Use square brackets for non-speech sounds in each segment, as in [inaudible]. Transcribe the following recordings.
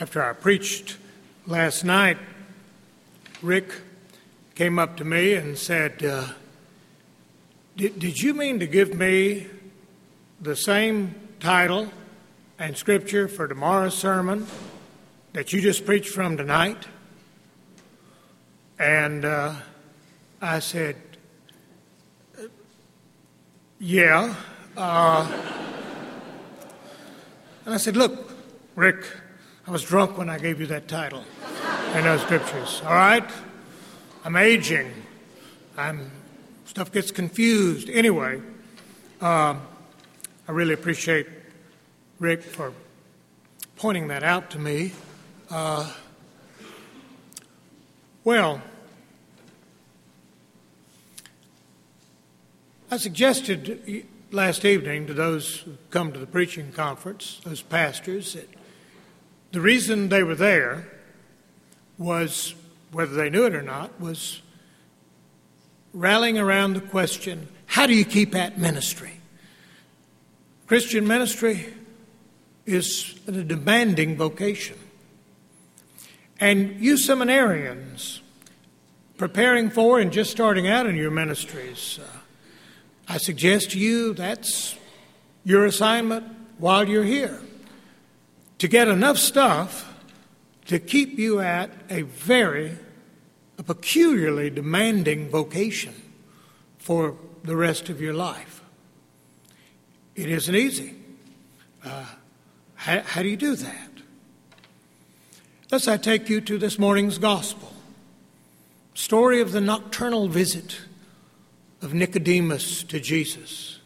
After I preached last night, Rick came up to me and said, uh, did, did you mean to give me the same title and scripture for tomorrow's sermon that you just preached from tonight? And uh, I said, Yeah. Uh, and I said, Look, Rick, I was drunk when I gave you that title and those scriptures. All right? I'm aging. I'm stuff gets confused. Anyway, uh, I really appreciate Rick for pointing that out to me. Uh, well, I suggested last evening to those who come to the preaching conference, those pastors, that the reason they were there was, whether they knew it or not, was rallying around the question how do you keep at ministry? Christian ministry is a demanding vocation. And you seminarians, preparing for and just starting out in your ministries, uh, I suggest to you that's your assignment while you're here to get enough stuff to keep you at a very a peculiarly demanding vocation for the rest of your life. It isn't easy. Uh, how, how do you do that? Thus, I take you to this morning's gospel story of the nocturnal visit of Nicodemus to Jesus.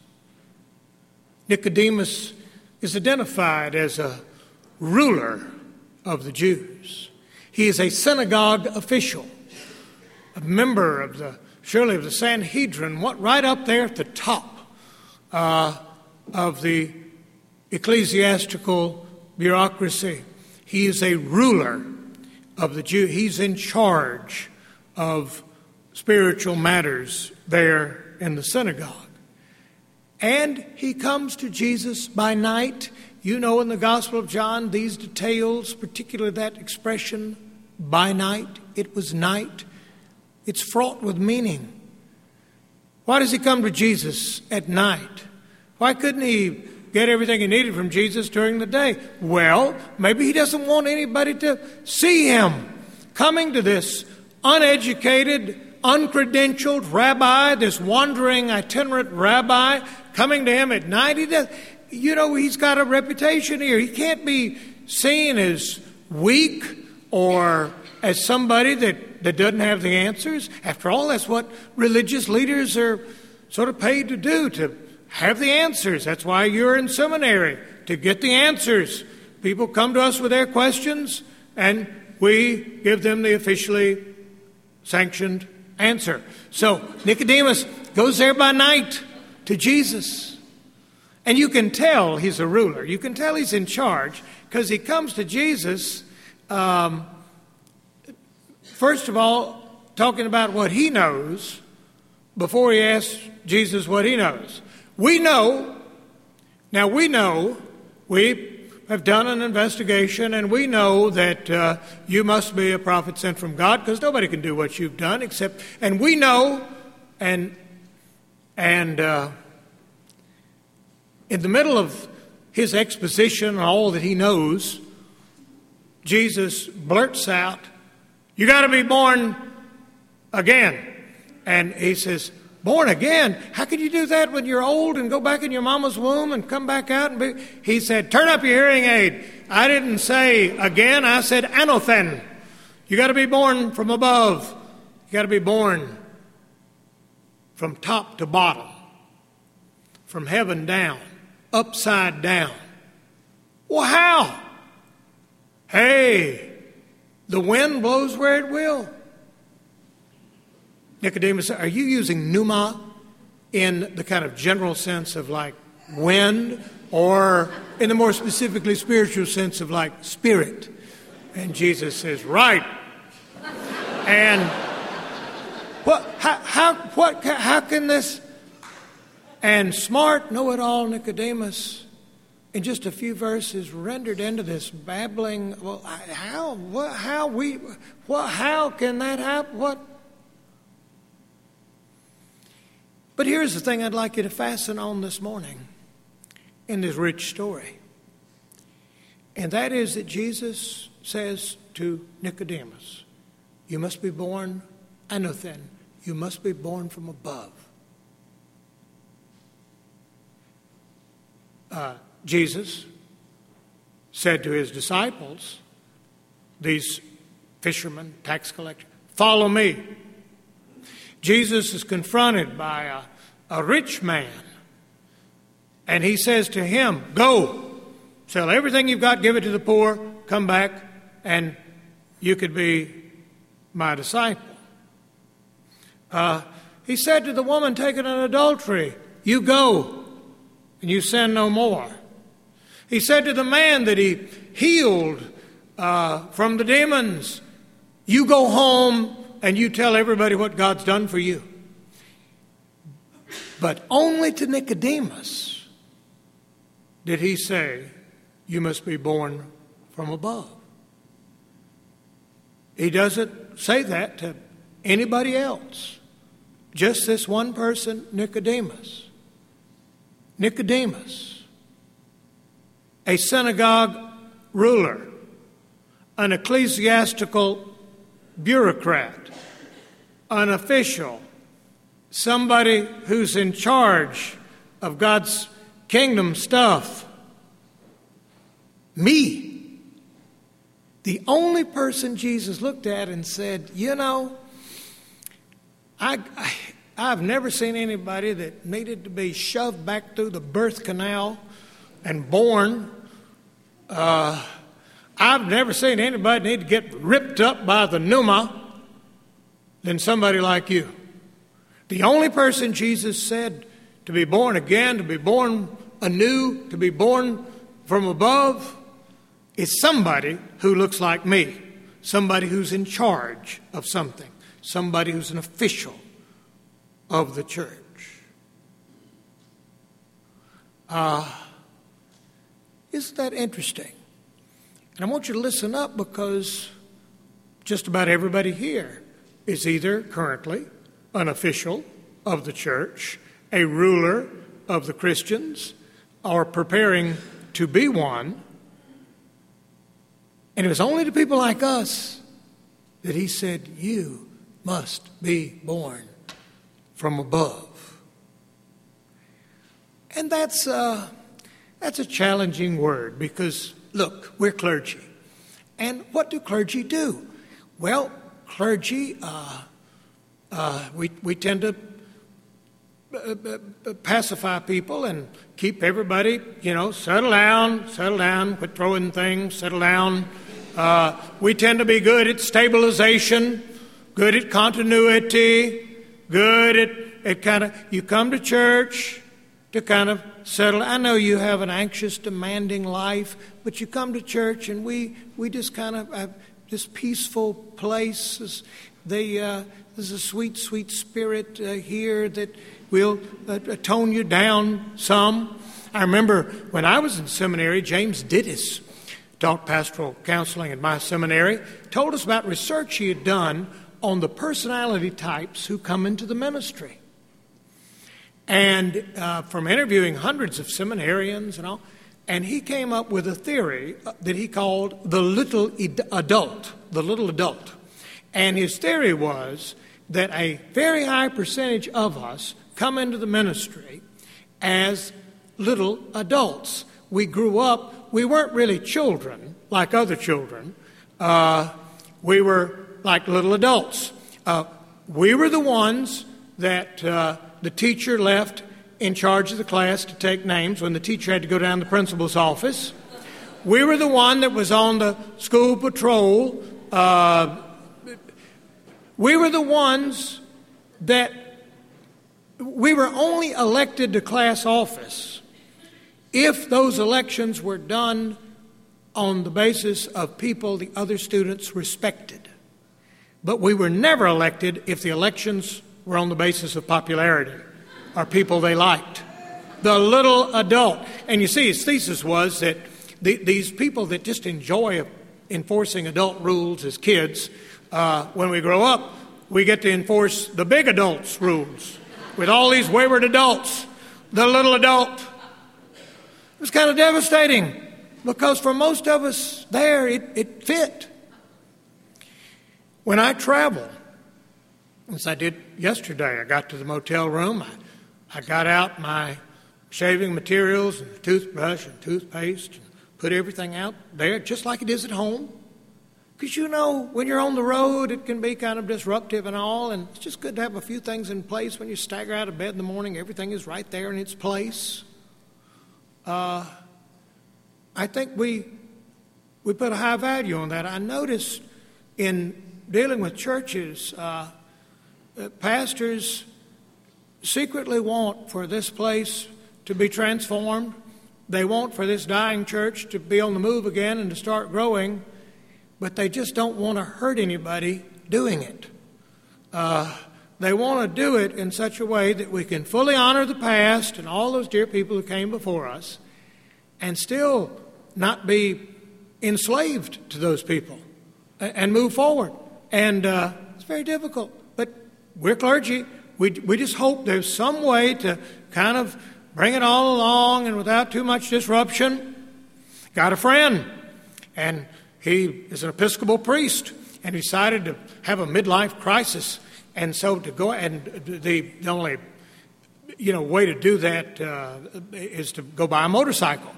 Nicodemus is identified as a ruler of the Jews. He is a synagogue official, a member of the, surely of the Sanhedrin, what, right up there at the top uh, of the ecclesiastical bureaucracy. He is a ruler of the Jew. He's in charge of spiritual matters there in the synagogue. And he comes to Jesus by night. You know, in the Gospel of John, these details, particularly that expression, by night, it was night, it's fraught with meaning. Why does he come to Jesus at night? Why couldn't he get everything he needed from Jesus during the day? Well, maybe he doesn't want anybody to see him coming to this uneducated, uncredentialed rabbi, this wandering itinerant rabbi coming to him at night. He does, you know, he's got a reputation here. He can't be seen as weak or as somebody that, that doesn't have the answers. After all, that's what religious leaders are sort of paid to do, to have the answers. That's why you're in seminary, to get the answers. People come to us with their questions, and we give them the officially sanctioned answer. So Nicodemus goes there by night to Jesus. And you can tell he's a ruler. You can tell he's in charge because he comes to Jesus, um, first of all, talking about what he knows before he asks Jesus what he knows. We know, now we know, we have done an investigation and we know that uh, you must be a prophet sent from God because nobody can do what you've done except, and we know, and, and uh, in the middle of his exposition and all that he knows, Jesus blurts out, You got to be born again. And he says, Born again? How can you do that when you're old and go back in your mama's womb and come back out and be? He said, Turn up your hearing aid. I didn't say again, I said anothen. You got to be born from above. You got to be born from top to bottom, from heaven down, upside down. Well, how? Hey, the wind blows where it will. Nicodemus, are you using pneuma in the kind of general sense of like wind or in the more specifically spiritual sense of like spirit? And Jesus says, right. And what, how, how, what, how can this? And smart, know it all Nicodemus in just a few verses rendered into this babbling. Well, how, what, how we, what, how can that happen? What? But here's the thing I'd like you to fasten on this morning in this rich story. And that is that Jesus says to Nicodemus, You must be born anothen, you must be born from above. Uh, Jesus said to his disciples, these fishermen, tax collectors, Follow me. Jesus is confronted by a, a rich man, and he says to him, Go, sell everything you've got, give it to the poor, come back, and you could be my disciple. Uh, he said to the woman taken in adultery, You go, and you sin no more. He said to the man that he healed uh, from the demons, You go home and you tell everybody what God's done for you. But only to Nicodemus did he say, You must be born from above. He doesn't say that to anybody else, just this one person, Nicodemus. Nicodemus a synagogue ruler, an ecclesiastical bureaucrat, an official, somebody who's in charge of God's kingdom stuff. Me. The only person Jesus looked at and said, You know, I, I, I've never seen anybody that needed to be shoved back through the birth canal and born uh, I've never seen anybody need to get ripped up by the pneuma than somebody like you. The only person Jesus said to be born again, to be born anew, to be born from above, is somebody who looks like me, somebody who's in charge of something, somebody who's an official of the church. Uh, isn't that interesting? And I want you to listen up because just about everybody here is either currently an official of the church, a ruler of the Christians, or preparing to be one. And it was only to people like us that he said, You must be born from above. And that's. Uh, that's a challenging word because, look, we're clergy. And what do clergy do? Well, clergy, uh, uh, we, we tend to uh, uh, pacify people and keep everybody, you know, settle down, settle down, quit throwing things, settle down. Uh, we tend to be good at stabilization, good at continuity, good at, at kind of, you come to church, to kind of settle. I know you have an anxious, demanding life, but you come to church and we, we just kind of have this peaceful place. They, uh, there's a sweet, sweet spirit uh, here that will uh, tone you down some. I remember when I was in seminary, James Dittes taught pastoral counseling at my seminary, told us about research he had done on the personality types who come into the ministry. And uh, from interviewing hundreds of seminarians and all, and he came up with a theory uh, that he called the little adult, the little adult. And his theory was that a very high percentage of us come into the ministry as little adults. We grew up, we weren't really children like other children, uh, we were like little adults. Uh, we were the ones that uh, the teacher left in charge of the class to take names when the teacher had to go down to the principal's office. We were the one that was on the school patrol. Uh, we were the ones that we were only elected to class office if those elections were done on the basis of people the other students respected. But we were never elected if the elections were on the basis of popularity or people they liked. The little adult. And you see, his thesis was that the, these people that just enjoy enforcing adult rules as kids, uh, when we grow up, we get to enforce the big adults' rules with all these wayward adults, the little adult. It was kind of devastating because for most of us there, it, it fit. When I travel, as I did yesterday, I got to the motel room, I, I got out my shaving materials and toothbrush and toothpaste and put everything out there just like it is at home. Because you know, when you're on the road, it can be kind of disruptive and all, and it's just good to have a few things in place. When you stagger out of bed in the morning, everything is right there in its place. Uh, I think we, we put a high value on that. I noticed in dealing with churches, uh, pastors secretly want for this place to be transformed. They want for this dying church to be on the move again and to start growing but they just don't want to hurt anybody doing it. Uh, they want to do it in such a way that we can fully honor the past and all those dear people who came before us and still not be enslaved to those people and move forward. And uh, it's very difficult. But we're clergy. We, we just hope there's some way to kind of bring it all along and without too much disruption. Got a friend, and he is an Episcopal priest and decided to have a midlife crisis. And so to go, and the, the only you know, way to do that uh, is to go buy a motorcycle.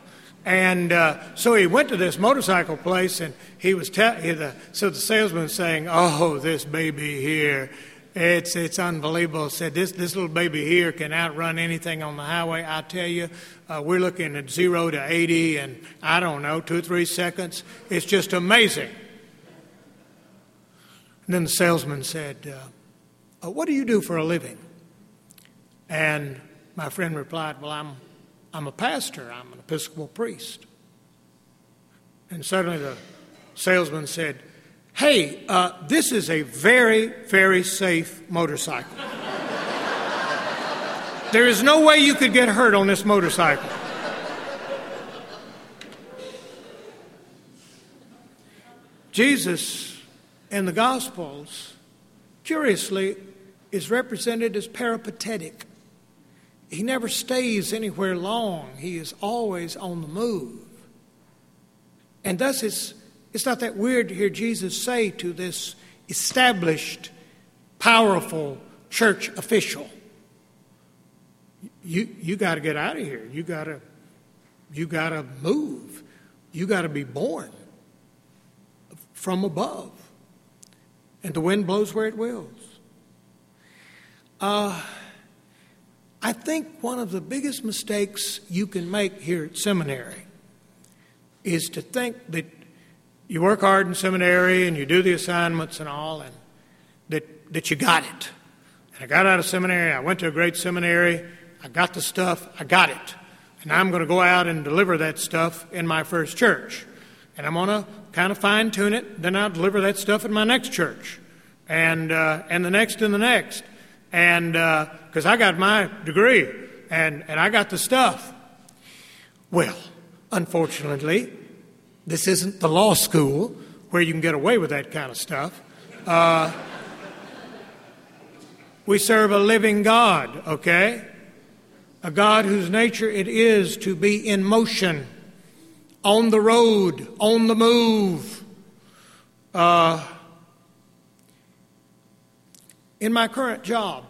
And uh, so he went to this motorcycle place, and he was te- the, so the salesman saying, "Oh, this baby here it's, it's unbelievable. Said this, this little baby here can outrun anything on the highway. I tell you, uh, we're looking at zero to 80 and I don't know, two three seconds. It's just amazing. And then the salesman said, uh, uh, What do you do for a living? And my friend replied, Well, I'm, I'm a pastor, I'm an Episcopal priest. And suddenly the salesman said, hey, uh, this is a very, very safe motorcycle. there is no way you could get hurt on this motorcycle. Jesus in the Gospels, curiously, is represented as peripatetic. He never stays anywhere long, he is always on the move. And thus, it's it's not that weird to hear Jesus say to this established, powerful church official, you, you got to get out of here. You got to you got to move. You got to be born from above. And the wind blows where it wills. Uh, I think one of the biggest mistakes you can make here at seminary is to think that you work hard in seminary and you do the assignments and all, and that, that you got it. And I got out of seminary, I went to a great seminary, I got the stuff, I got it. And I'm going to go out and deliver that stuff in my first church. And I'm going to kind of fine tune it, then I'll deliver that stuff in my next church, and, uh, and the next and the next. And because uh, I got my degree and, and I got the stuff. Well, unfortunately, this isn't the law school where you can get away with that kind of stuff. Uh, we serve a living God, okay? A God whose nature it is to be in motion, on the road, on the move. Uh, in my current job,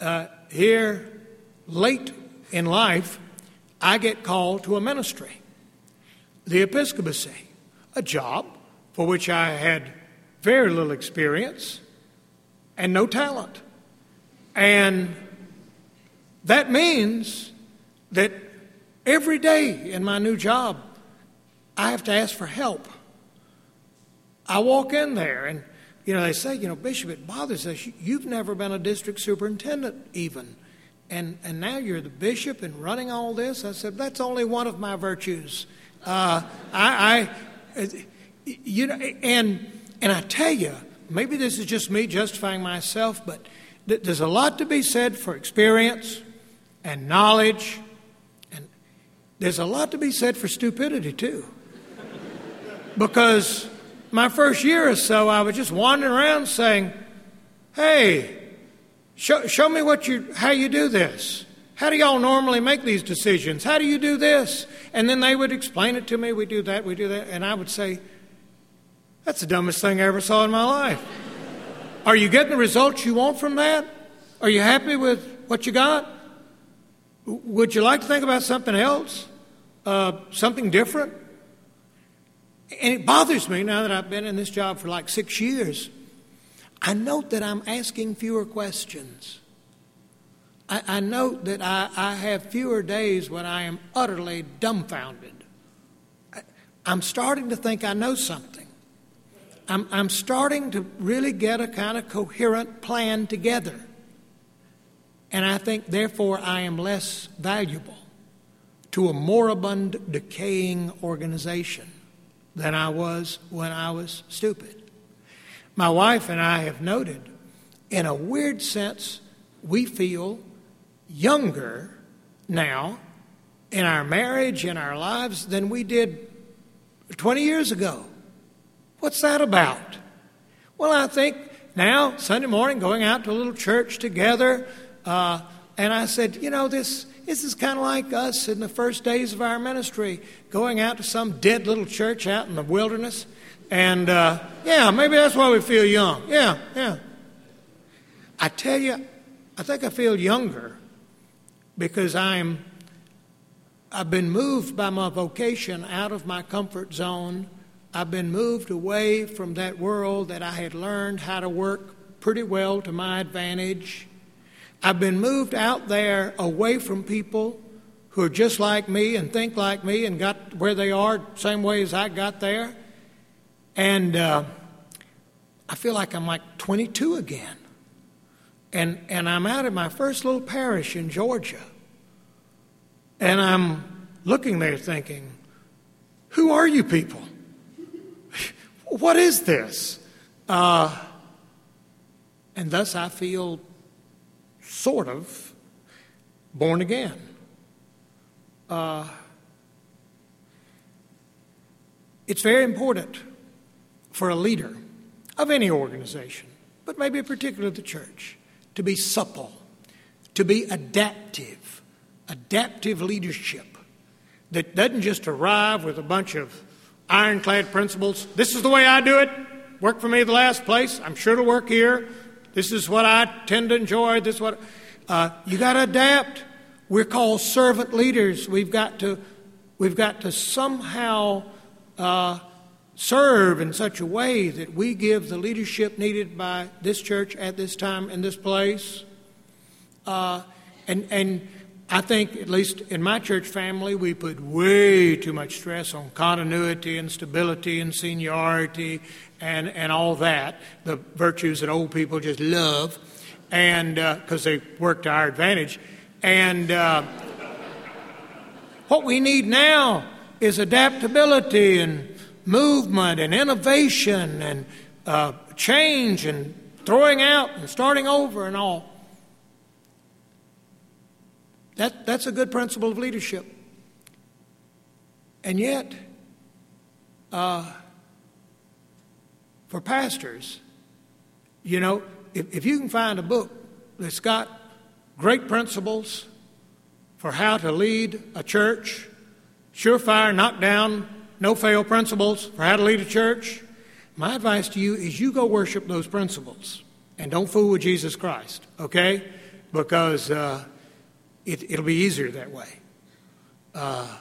uh, here late in life, I get called to a ministry the episcopacy, a job for which I had very little experience and no talent. And that means that every day in my new job, I have to ask for help. I walk in there and, you know, they say, you know, Bishop, it bothers us. You've never been a district superintendent, even. And, and now you're the bishop and running all this. I said, that's only one of my virtues. Uh, I, I, you know, and and I tell you, maybe this is just me justifying myself, but th- there's a lot to be said for experience and knowledge And there's a lot to be said for stupidity, too. Because my first year or so, I was just wandering around saying, Hey, show, show me what you, how you do this. How do y'all normally make these decisions? How do you do this? And then they would explain it to me. We do that, we do that. And I would say, That's the dumbest thing I ever saw in my life. [laughs] Are you getting the results you want from that? Are you happy with what you got? Would you like to think about something else? Uh, something different? And it bothers me now that I've been in this job for like six years. I note that I'm asking fewer questions. I, I note that I, I have fewer days when I am utterly dumbfounded. I, I'm starting to think I know something. I'm, I'm starting to really get a kind of coherent plan together. And I think, therefore, I am less valuable to a moribund, decaying organization than I was when I was stupid. My wife and I have noted, in a weird sense, we feel younger now in our marriage, in our lives, than we did 20 years ago. What's that about? Well, I think now, Sunday morning, going out to a little church together, uh, and I said, you know, this, this is kind of like us in the first days of our ministry, going out to some dead little church out in the wilderness. And uh, yeah, maybe that's why we feel young. Yeah, yeah. I tell you, I think I feel younger because I'm I've been moved by my vocation out of my comfort zone. I've been moved away from that world that I had learned how to work pretty well to my advantage. I've been moved out there away from people who are just like me and think like me and got where they are same way as I got there. And uh, I feel like I'm like 22 again. And, and I'm out at my first little parish in Georgia. And I'm looking there thinking, who are you people? [laughs] what is this? Uh, and thus I feel sort of born again. Uh, it's very important for a leader of any organization, but maybe particularly the church, to be supple, to be adaptive, adaptive leadership that doesn't just arrive with a bunch of ironclad principles. This is the way I do it. Worked for me the last place. I'm sure it'll work here. This is what I tend to enjoy. This is what uh, you got to adapt. We're called servant leaders. We've got to we've got to somehow uh, serve in such a way that we give the leadership needed by this church at this time in this place. Uh, and and I think, at least in my church family, we put way too much stress on continuity and stability and seniority and, and all that, the virtues that old people just love, and because uh, they work to our advantage. And uh, what we need now is adaptability and movement and innovation and uh, change and throwing out and starting over and all. That, that's a good principle of leadership. And yet, uh, for pastors, you know, if, if you can find a book that's got great principles for how to lead a church, surefire, knockdown, no fail principles for how to lead a church, my advice to you is you go worship those principles and don't fool with Jesus Christ, okay? Because uh, it, will be easier that way. Uh,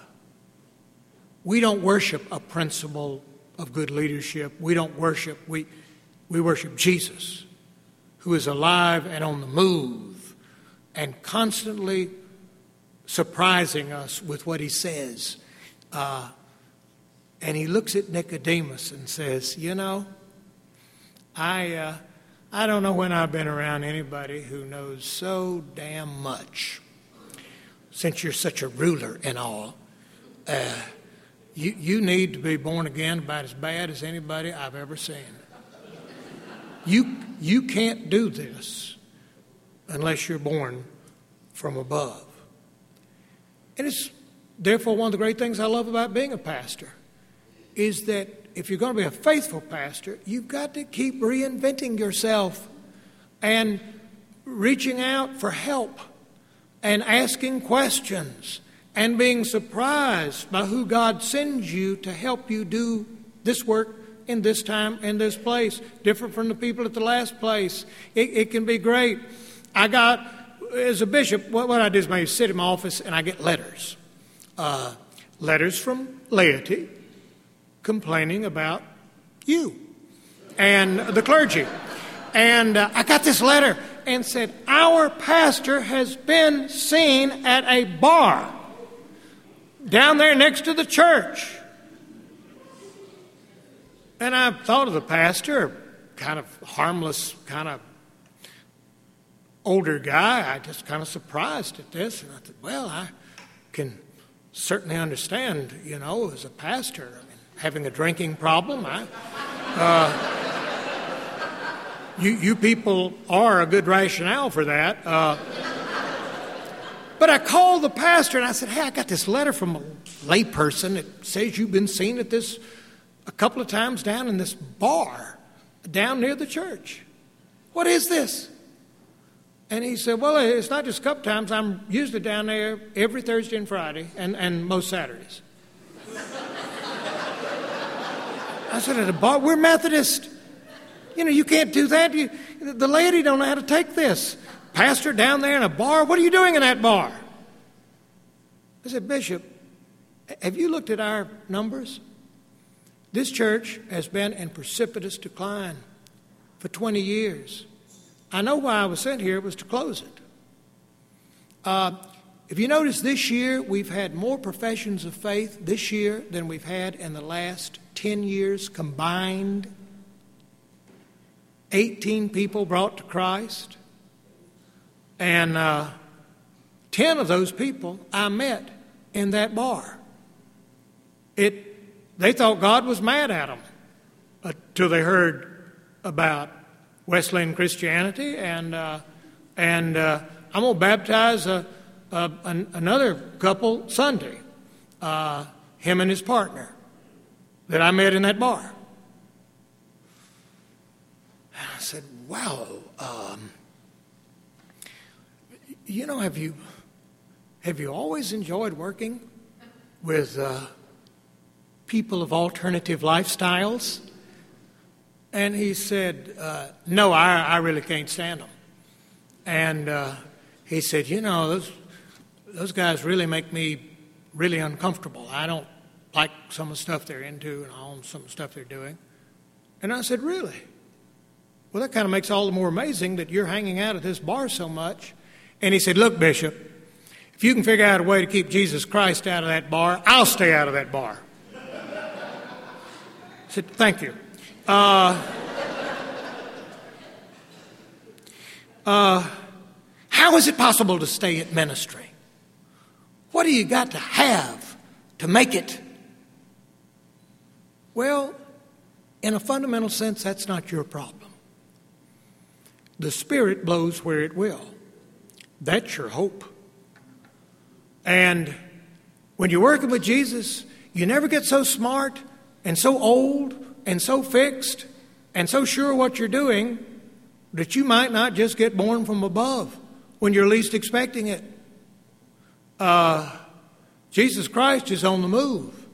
we don't worship a principle of good leadership. We don't worship, we, we worship Jesus, who is alive and on the move and constantly surprising us with what he says. Uh, and he looks at Nicodemus and says, You know, I, uh, I don't know when I've been around anybody who knows so damn much since you're such a ruler and all, uh, you, you need to be born again about as bad as anybody I've ever seen. You, you can't do this unless you're born from above. And it's Therefore, one of the great things I love about being a pastor is that if you're going to be a faithful pastor, you've got to keep reinventing yourself and reaching out for help and asking questions and being surprised by who God sends you to help you do this work in this time in this place, different from the people at the last place. It, it can be great. I got, as a bishop, what, what I do is I sit in my office and I get letters. Uh, letters from laity complaining about you and the clergy. And uh, I got this letter and said, Our pastor has been seen at a bar down there next to the church. And I thought of the pastor, kind of harmless, kind of older guy. I just kind of surprised at this. And I thought, well, I can certainly understand, you know, as a pastor, I mean, having a drinking problem. I, uh, you, you people are a good rationale for that. Uh, but I called the pastor and I said, Hey, I got this letter from a layperson that says you've been seen at this a couple of times down in this bar down near the church. What is this? And he said, Well, it's not just a couple times. I'm usually down there every Thursday and Friday and, and most Saturdays. I said, At a bar? We're Methodist. You know, you can't do that. You, the lady don't know how to take this. Pastor down there in a bar, what are you doing in that bar? I said, Bishop, have you looked at our numbers? This church has been in precipitous decline for 20 years. I know why I was sent here was to close it. Uh, if you notice, this year we've had more professions of faith this year than we've had in the last 10 years combined 18 people brought to Christ, and uh, 10 of those people I met in that bar. It, they thought God was mad at them until they heard about Wesleyan Christianity, and, uh, and uh, I'm going to baptize a, a, an, another couple Sunday, uh, him and his partner, that I met in that bar. Said, Wow, um, you know, have you, have you always enjoyed working with uh, people of alternative lifestyles? And he said, uh, No, I, I really can't stand them. And uh, he said, You know, those, those guys really make me really uncomfortable. I don't like some of the stuff they're into and all some of the stuff they're doing. And I said, Really? Well, that kind of makes all the more amazing that you're hanging out at this bar so much. And he said, Look, Bishop, if you can figure out a way to keep Jesus Christ out of that bar, I'll stay out of that bar. I [laughs] said, Thank you. Uh, [laughs] uh, how is it possible to stay at ministry? What do you got to have to make it? Well, in a fundamental sense, that's not your problem. The Spirit blows where it will. That's your hope. And when you're working with Jesus, you never get so smart and so old and so fixed and so sure what you're doing that you might not just get born from above when you're least expecting it. Uh, Jesus Christ is on the move,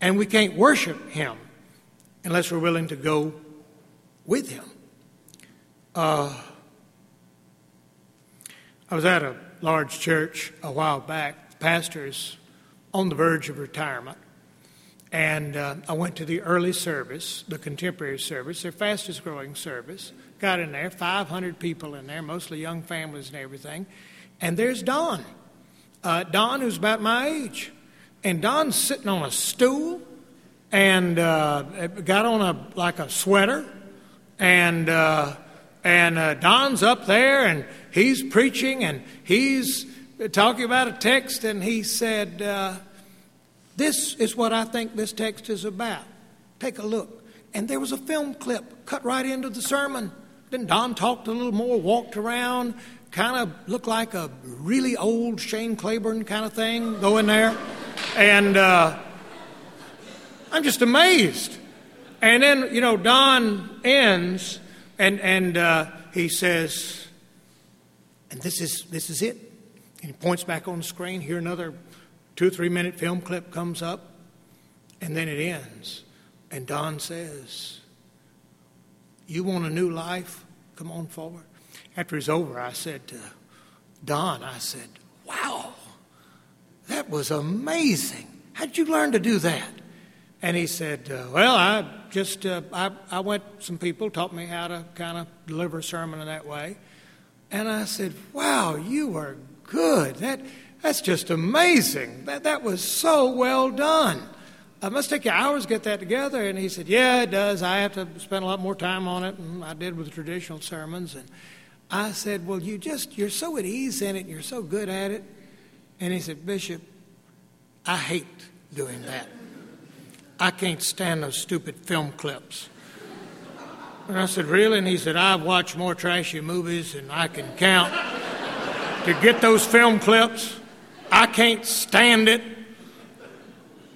and we can't worship Him unless we're willing to go with Him. Uh, I was at a large church a while back. The Pastors on the verge of retirement. And uh, I went to the early service, the contemporary service, their fastest growing service. Got in there, 500 people in there, mostly young families and everything. And there's Don. Uh, Don, who's about my age. And Don's sitting on a stool and uh, got on a like a sweater and uh, and uh, Don's up there and he's preaching and he's talking about a text, and he said, uh, This is what I think this text is about. Take a look. And there was a film clip cut right into the sermon. Then Don talked a little more, walked around, kind of looked like a really old Shane Claiborne kind of thing going there. And uh, I'm just amazed. And then, you know, Don ends and, and uh, he says, and this is, this is it. And he points back on the screen. Here, another two three minute film clip comes up, and then it ends. And Don says, You want a new life? Come on forward. After it's over, I said to Don, I said, Wow, that was amazing. How'd you learn to do that? And he said, uh, Well, I just, uh, I, I went, some people taught me how to kind of deliver a sermon in that way. And I said, Wow, you are good. That, that's just amazing. That, that was so well done. I must take you hours to get that together. And he said, Yeah, it does. I have to spend a lot more time on it than I did with traditional sermons. And I said, Well, you just, you're so at ease in it, you're so good at it. And he said, Bishop, I hate doing that. I can't stand those stupid film clips. And I said, Really? And he said, I've watched more trashy movies than I can count. to get those film clips, I can't stand it.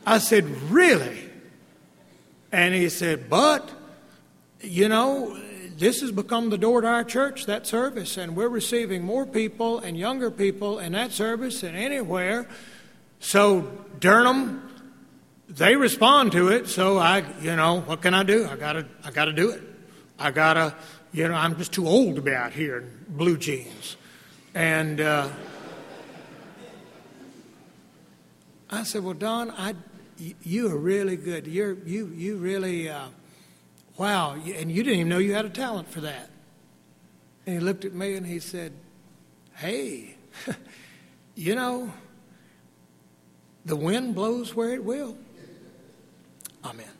I said, Really? And he said, But, you know, this has become the door to our church, that service, and we're receiving more people and younger people in that service than anywhere. So, Durham, they respond to it. So I, you know, what can I do? I gotta, I gotta do it. I gotta, you know, I'm just too old to be out here in blue jeans. And uh, I said, well, Don, I, you are really good. You're, you, you really, uh, wow. And you didn't even know you had a talent for that. And he looked at me and he said, hey, [laughs] you know, the wind blows where it will. Amen.